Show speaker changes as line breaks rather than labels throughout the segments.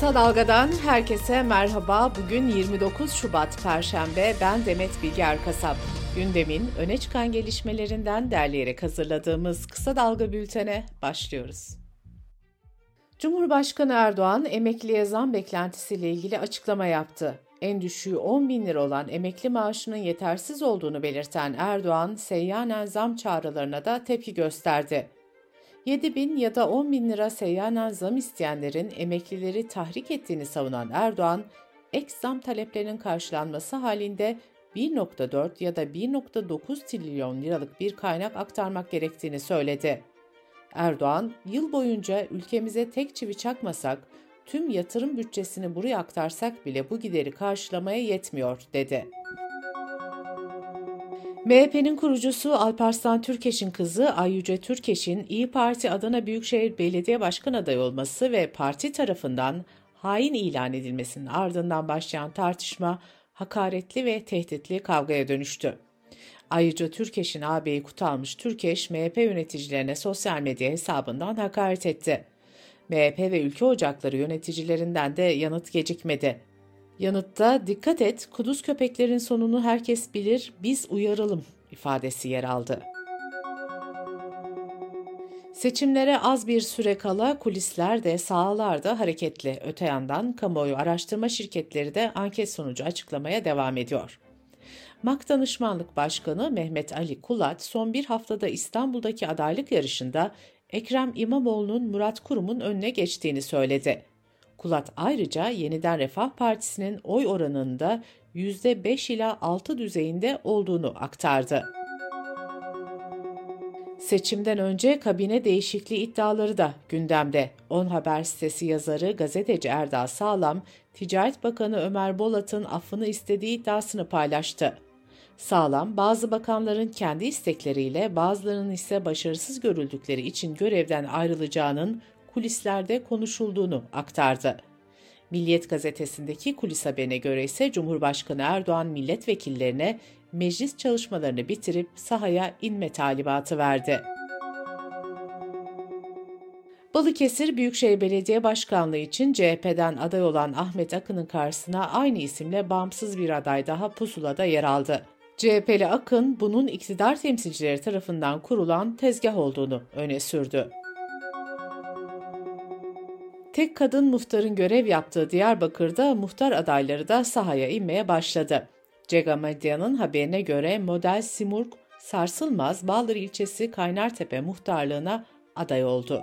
Kısa Dalga'dan herkese merhaba. Bugün 29 Şubat Perşembe. Ben Demet Bilge Erkasap. Gündemin öne çıkan gelişmelerinden derleyerek hazırladığımız Kısa Dalga bültene başlıyoruz. Cumhurbaşkanı Erdoğan emekliye zam beklentisiyle ilgili açıklama yaptı. En düşüğü 10 bin lira olan emekli maaşının yetersiz olduğunu belirten Erdoğan, seyyanen zam çağrılarına da tepki gösterdi. 7 bin ya da 10 bin lira seyyanen zam isteyenlerin emeklileri tahrik ettiğini savunan Erdoğan, ek zam taleplerinin karşılanması halinde 1.4 ya da 1.9 trilyon liralık bir kaynak aktarmak gerektiğini söyledi. Erdoğan, yıl boyunca ülkemize tek çivi çakmasak, tüm yatırım bütçesini buraya aktarsak bile bu gideri karşılamaya yetmiyor, dedi. MHP'nin kurucusu Alparslan Türkeş'in kızı Ayyüce Türkeş'in İyi Parti Adana Büyükşehir Belediye Başkan adayı olması ve parti tarafından hain ilan edilmesinin ardından başlayan tartışma hakaretli ve tehditli kavgaya dönüştü. Ayrıca Türkeş'in ağabeyi Kutalmış Türkeş, MHP yöneticilerine sosyal medya hesabından hakaret etti. MHP ve Ülke Ocakları yöneticilerinden de yanıt gecikmedi. Yanıtta dikkat et, kuduz köpeklerin sonunu herkes bilir, biz uyaralım ifadesi yer aldı. Seçimlere az bir süre kala kulisler de sahalar da hareketli. Öte yandan kamuoyu araştırma şirketleri de anket sonucu açıklamaya devam ediyor. MAK Danışmanlık Başkanı Mehmet Ali Kulat son bir haftada İstanbul'daki adaylık yarışında Ekrem İmamoğlu'nun Murat Kurum'un önüne geçtiğini söyledi. Kulat ayrıca Yeniden Refah Partisi'nin oy oranında %5 ila 6 düzeyinde olduğunu aktardı. Seçimden önce kabine değişikliği iddiaları da gündemde. 10 Haber sitesi yazarı gazeteci Erdal Sağlam, Ticaret Bakanı Ömer Bolat'ın affını istediği iddiasını paylaştı. Sağlam, bazı bakanların kendi istekleriyle bazılarının ise başarısız görüldükleri için görevden ayrılacağının kulislerde konuşulduğunu aktardı. Milliyet gazetesindeki kulis haberine göre ise Cumhurbaşkanı Erdoğan milletvekillerine meclis çalışmalarını bitirip sahaya inme talimatı verdi. Balıkesir Büyükşehir Belediye Başkanlığı için CHP'den aday olan Ahmet Akın'ın karşısına aynı isimle bağımsız bir aday daha pusulada yer aldı. CHP'li Akın bunun iktidar temsilcileri tarafından kurulan tezgah olduğunu öne sürdü. Tek kadın muhtarın görev yaptığı Diyarbakır'da muhtar adayları da sahaya inmeye başladı. Cega Medya'nın haberine göre model Simurg Sarsılmaz Bağdır ilçesi Kaynartepe muhtarlığına aday oldu.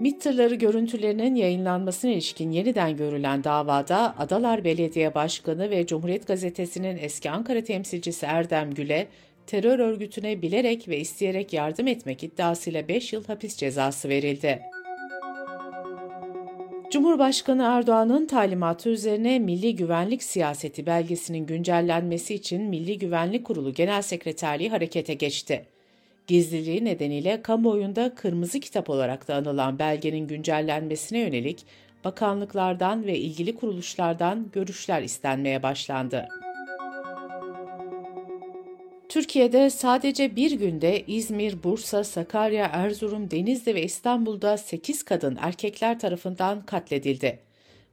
MİT tırları görüntülerinin yayınlanmasına ilişkin yeniden görülen davada Adalar Belediye Başkanı ve Cumhuriyet Gazetesi'nin eski Ankara temsilcisi Erdem Gül'e terör örgütüne bilerek ve isteyerek yardım etmek iddiasıyla 5 yıl hapis cezası verildi. Cumhurbaşkanı Erdoğan'ın talimatı üzerine Milli Güvenlik Siyaseti belgesinin güncellenmesi için Milli Güvenlik Kurulu Genel Sekreterliği harekete geçti. Gizliliği nedeniyle kamuoyunda kırmızı kitap olarak da anılan belgenin güncellenmesine yönelik bakanlıklardan ve ilgili kuruluşlardan görüşler istenmeye başlandı. Türkiye'de sadece bir günde İzmir, Bursa, Sakarya, Erzurum, Denizli ve İstanbul'da 8 kadın erkekler tarafından katledildi.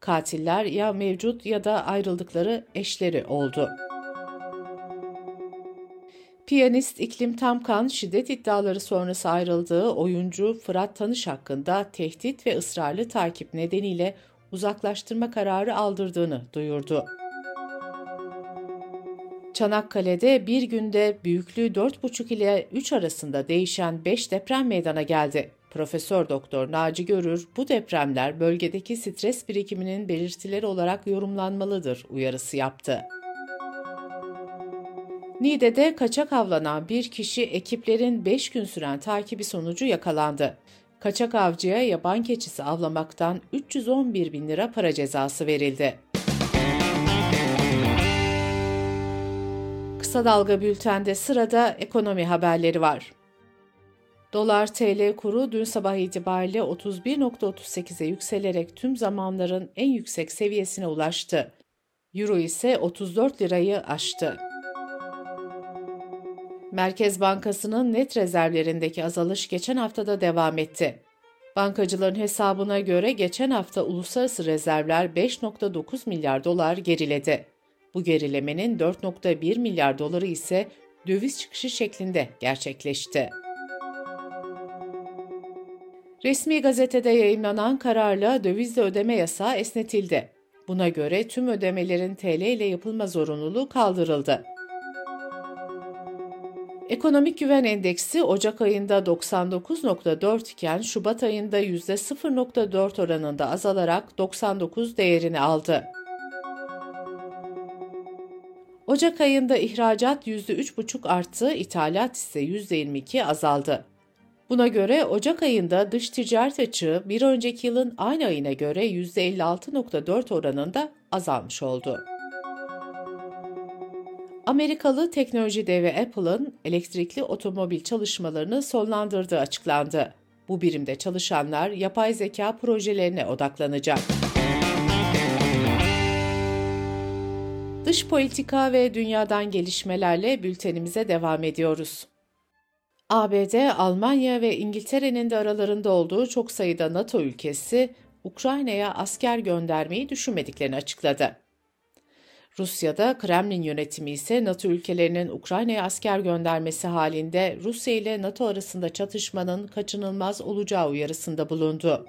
Katiller ya mevcut ya da ayrıldıkları eşleri oldu. Piyanist İklim Tamkan şiddet iddiaları sonrası ayrıldığı oyuncu Fırat Tanış hakkında tehdit ve ısrarlı takip nedeniyle uzaklaştırma kararı aldırdığını duyurdu. Çanakkale'de bir günde büyüklüğü 4,5 ile 3 arasında değişen 5 deprem meydana geldi. Profesör Doktor Naci Görür, bu depremler bölgedeki stres birikiminin belirtileri olarak yorumlanmalıdır uyarısı yaptı. Niğde'de kaçak avlanan bir kişi ekiplerin 5 gün süren takibi sonucu yakalandı. Kaçak avcıya yaban keçisi avlamaktan 311 bin lira para cezası verildi. Kısa Dalga Bülten'de sırada ekonomi haberleri var. Dolar TL kuru dün sabah itibariyle 31.38'e yükselerek tüm zamanların en yüksek seviyesine ulaştı. Euro ise 34 lirayı aştı. Merkez Bankası'nın net rezervlerindeki azalış geçen haftada devam etti. Bankacıların hesabına göre geçen hafta uluslararası rezervler 5.9 milyar dolar geriledi. Bu gerilemenin 4.1 milyar doları ise döviz çıkışı şeklinde gerçekleşti. Resmi gazetede yayınlanan kararla dövizle ödeme yasağı esnetildi. Buna göre tüm ödemelerin TL ile yapılma zorunluluğu kaldırıldı. Ekonomik Güven Endeksi Ocak ayında 99.4 iken Şubat ayında %0.4 oranında azalarak 99 değerini aldı. Ocak ayında ihracat %3,5 arttı, ithalat ise %22 azaldı. Buna göre Ocak ayında dış ticaret açığı bir önceki yılın aynı ayına göre %56.4 oranında azalmış oldu. Amerikalı teknoloji devi Apple'ın elektrikli otomobil çalışmalarını sonlandırdığı açıklandı. Bu birimde çalışanlar yapay zeka projelerine odaklanacak. Dış politika ve dünyadan gelişmelerle bültenimize devam ediyoruz. ABD, Almanya ve İngiltere'nin de aralarında olduğu çok sayıda NATO ülkesi Ukrayna'ya asker göndermeyi düşünmediklerini açıkladı. Rusya'da Kremlin yönetimi ise NATO ülkelerinin Ukrayna'ya asker göndermesi halinde Rusya ile NATO arasında çatışmanın kaçınılmaz olacağı uyarısında bulundu.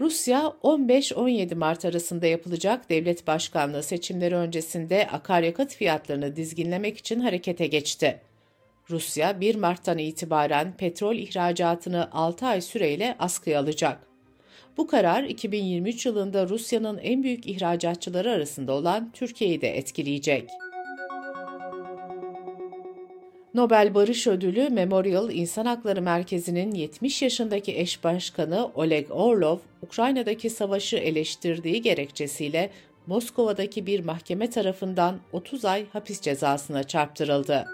Rusya 15-17 Mart arasında yapılacak devlet başkanlığı seçimleri öncesinde akaryakıt fiyatlarını dizginlemek için harekete geçti. Rusya 1 Mart'tan itibaren petrol ihracatını 6 ay süreyle askıya alacak. Bu karar 2023 yılında Rusya'nın en büyük ihracatçıları arasında olan Türkiye'yi de etkileyecek. Nobel Barış Ödülü Memorial İnsan Hakları Merkezi'nin 70 yaşındaki eş başkanı Oleg Orlov, Ukrayna'daki savaşı eleştirdiği gerekçesiyle Moskova'daki bir mahkeme tarafından 30 ay hapis cezasına çarptırıldı.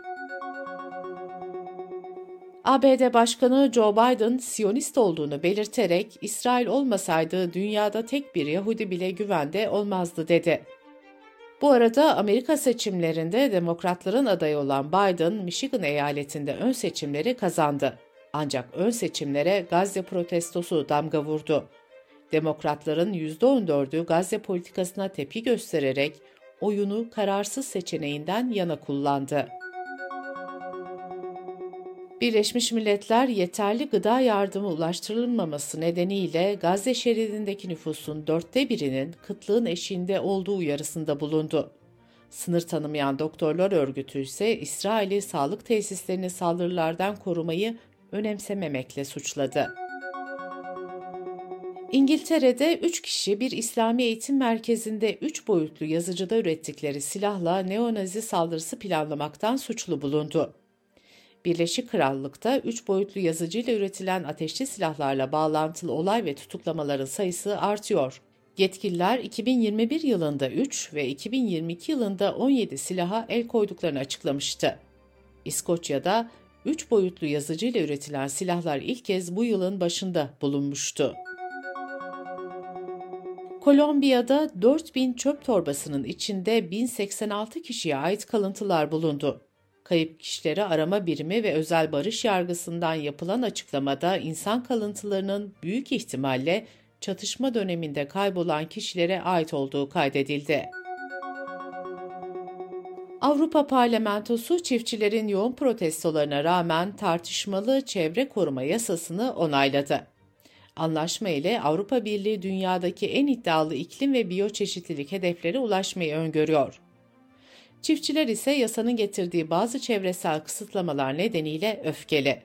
ABD Başkanı Joe Biden, Siyonist olduğunu belirterek İsrail olmasaydı dünyada tek bir Yahudi bile güvende olmazdı dedi. Bu arada Amerika seçimlerinde demokratların adayı olan Biden, Michigan eyaletinde ön seçimleri kazandı. Ancak ön seçimlere Gazze protestosu damga vurdu. Demokratların %14'ü Gazze politikasına tepki göstererek oyunu kararsız seçeneğinden yana kullandı. Birleşmiş Milletler yeterli gıda yardımı ulaştırılmaması nedeniyle Gazze şeridindeki nüfusun dörtte birinin kıtlığın eşiğinde olduğu uyarısında bulundu. Sınır tanımayan doktorlar örgütü ise İsrail'i sağlık tesislerini saldırılardan korumayı önemsememekle suçladı. İngiltere'de 3 kişi bir İslami eğitim merkezinde 3 boyutlu yazıcıda ürettikleri silahla neonazi saldırısı planlamaktan suçlu bulundu. Birleşik Krallık'ta 3 boyutlu yazıcıyla üretilen ateşli silahlarla bağlantılı olay ve tutuklamaların sayısı artıyor. Yetkililer 2021 yılında 3 ve 2022 yılında 17 silaha el koyduklarını açıklamıştı. İskoçya'da 3 boyutlu yazıcıyla üretilen silahlar ilk kez bu yılın başında bulunmuştu. Kolombiya'da 4000 çöp torbasının içinde 1086 kişiye ait kalıntılar bulundu. Kayıp kişileri arama birimi ve özel barış yargısından yapılan açıklamada insan kalıntılarının büyük ihtimalle çatışma döneminde kaybolan kişilere ait olduğu kaydedildi. Avrupa Parlamentosu çiftçilerin yoğun protestolarına rağmen tartışmalı çevre koruma yasasını onayladı. Anlaşma ile Avrupa Birliği dünyadaki en iddialı iklim ve biyoçeşitlilik hedefleri ulaşmayı öngörüyor. Çiftçiler ise yasanın getirdiği bazı çevresel kısıtlamalar nedeniyle öfkeli.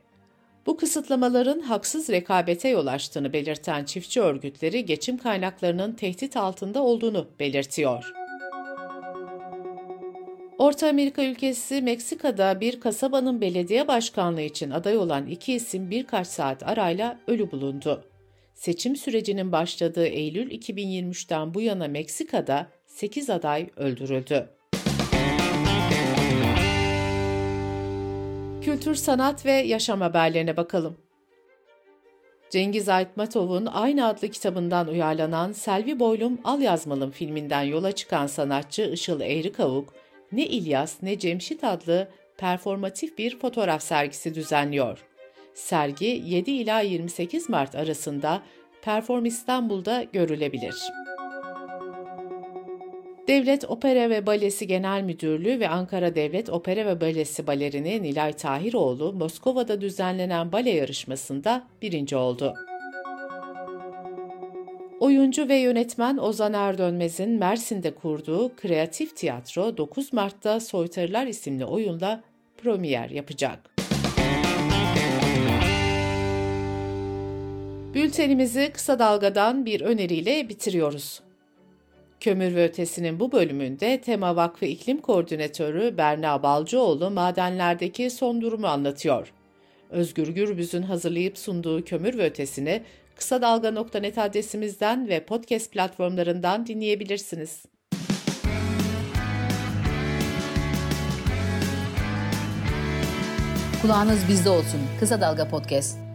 Bu kısıtlamaların haksız rekabete yol açtığını belirten çiftçi örgütleri geçim kaynaklarının tehdit altında olduğunu belirtiyor. Orta Amerika ülkesi Meksika'da bir kasabanın belediye başkanlığı için aday olan iki isim birkaç saat arayla ölü bulundu. Seçim sürecinin başladığı Eylül 2023'ten bu yana Meksika'da 8 aday öldürüldü. Kültür, sanat ve yaşam haberlerine bakalım. Cengiz Aytmatov'un aynı adlı kitabından uyarlanan Selvi Boylum Al Yazmalım filminden yola çıkan sanatçı Işıl Eğrikavuk, ne İlyas ne Cemşit adlı performatif bir fotoğraf sergisi düzenliyor. Sergi 7 ila 28 Mart arasında Perform İstanbul'da görülebilir. Devlet Opera ve Balesi Genel Müdürlüğü ve Ankara Devlet Opera ve Balesi balerini Nilay Tahiroğlu, Moskova'da düzenlenen bale yarışmasında birinci oldu. Oyuncu ve yönetmen Ozan Erdönmez'in Mersin'de kurduğu Kreatif Tiyatro 9 Mart'ta Soytarılar isimli oyunla premier yapacak. Bültenimizi kısa dalgadan bir öneriyle bitiriyoruz. Kömür ve Ötesi'nin bu bölümünde Tema Vakfı İklim Koordinatörü Berna Balcıoğlu madenlerdeki son durumu anlatıyor. Özgür Gürbüz'ün hazırlayıp sunduğu Kömür ve Ötesi'ni kısa dalga.net adresimizden ve podcast platformlarından dinleyebilirsiniz.
Kulağınız bizde olsun. Kısa Dalga Podcast.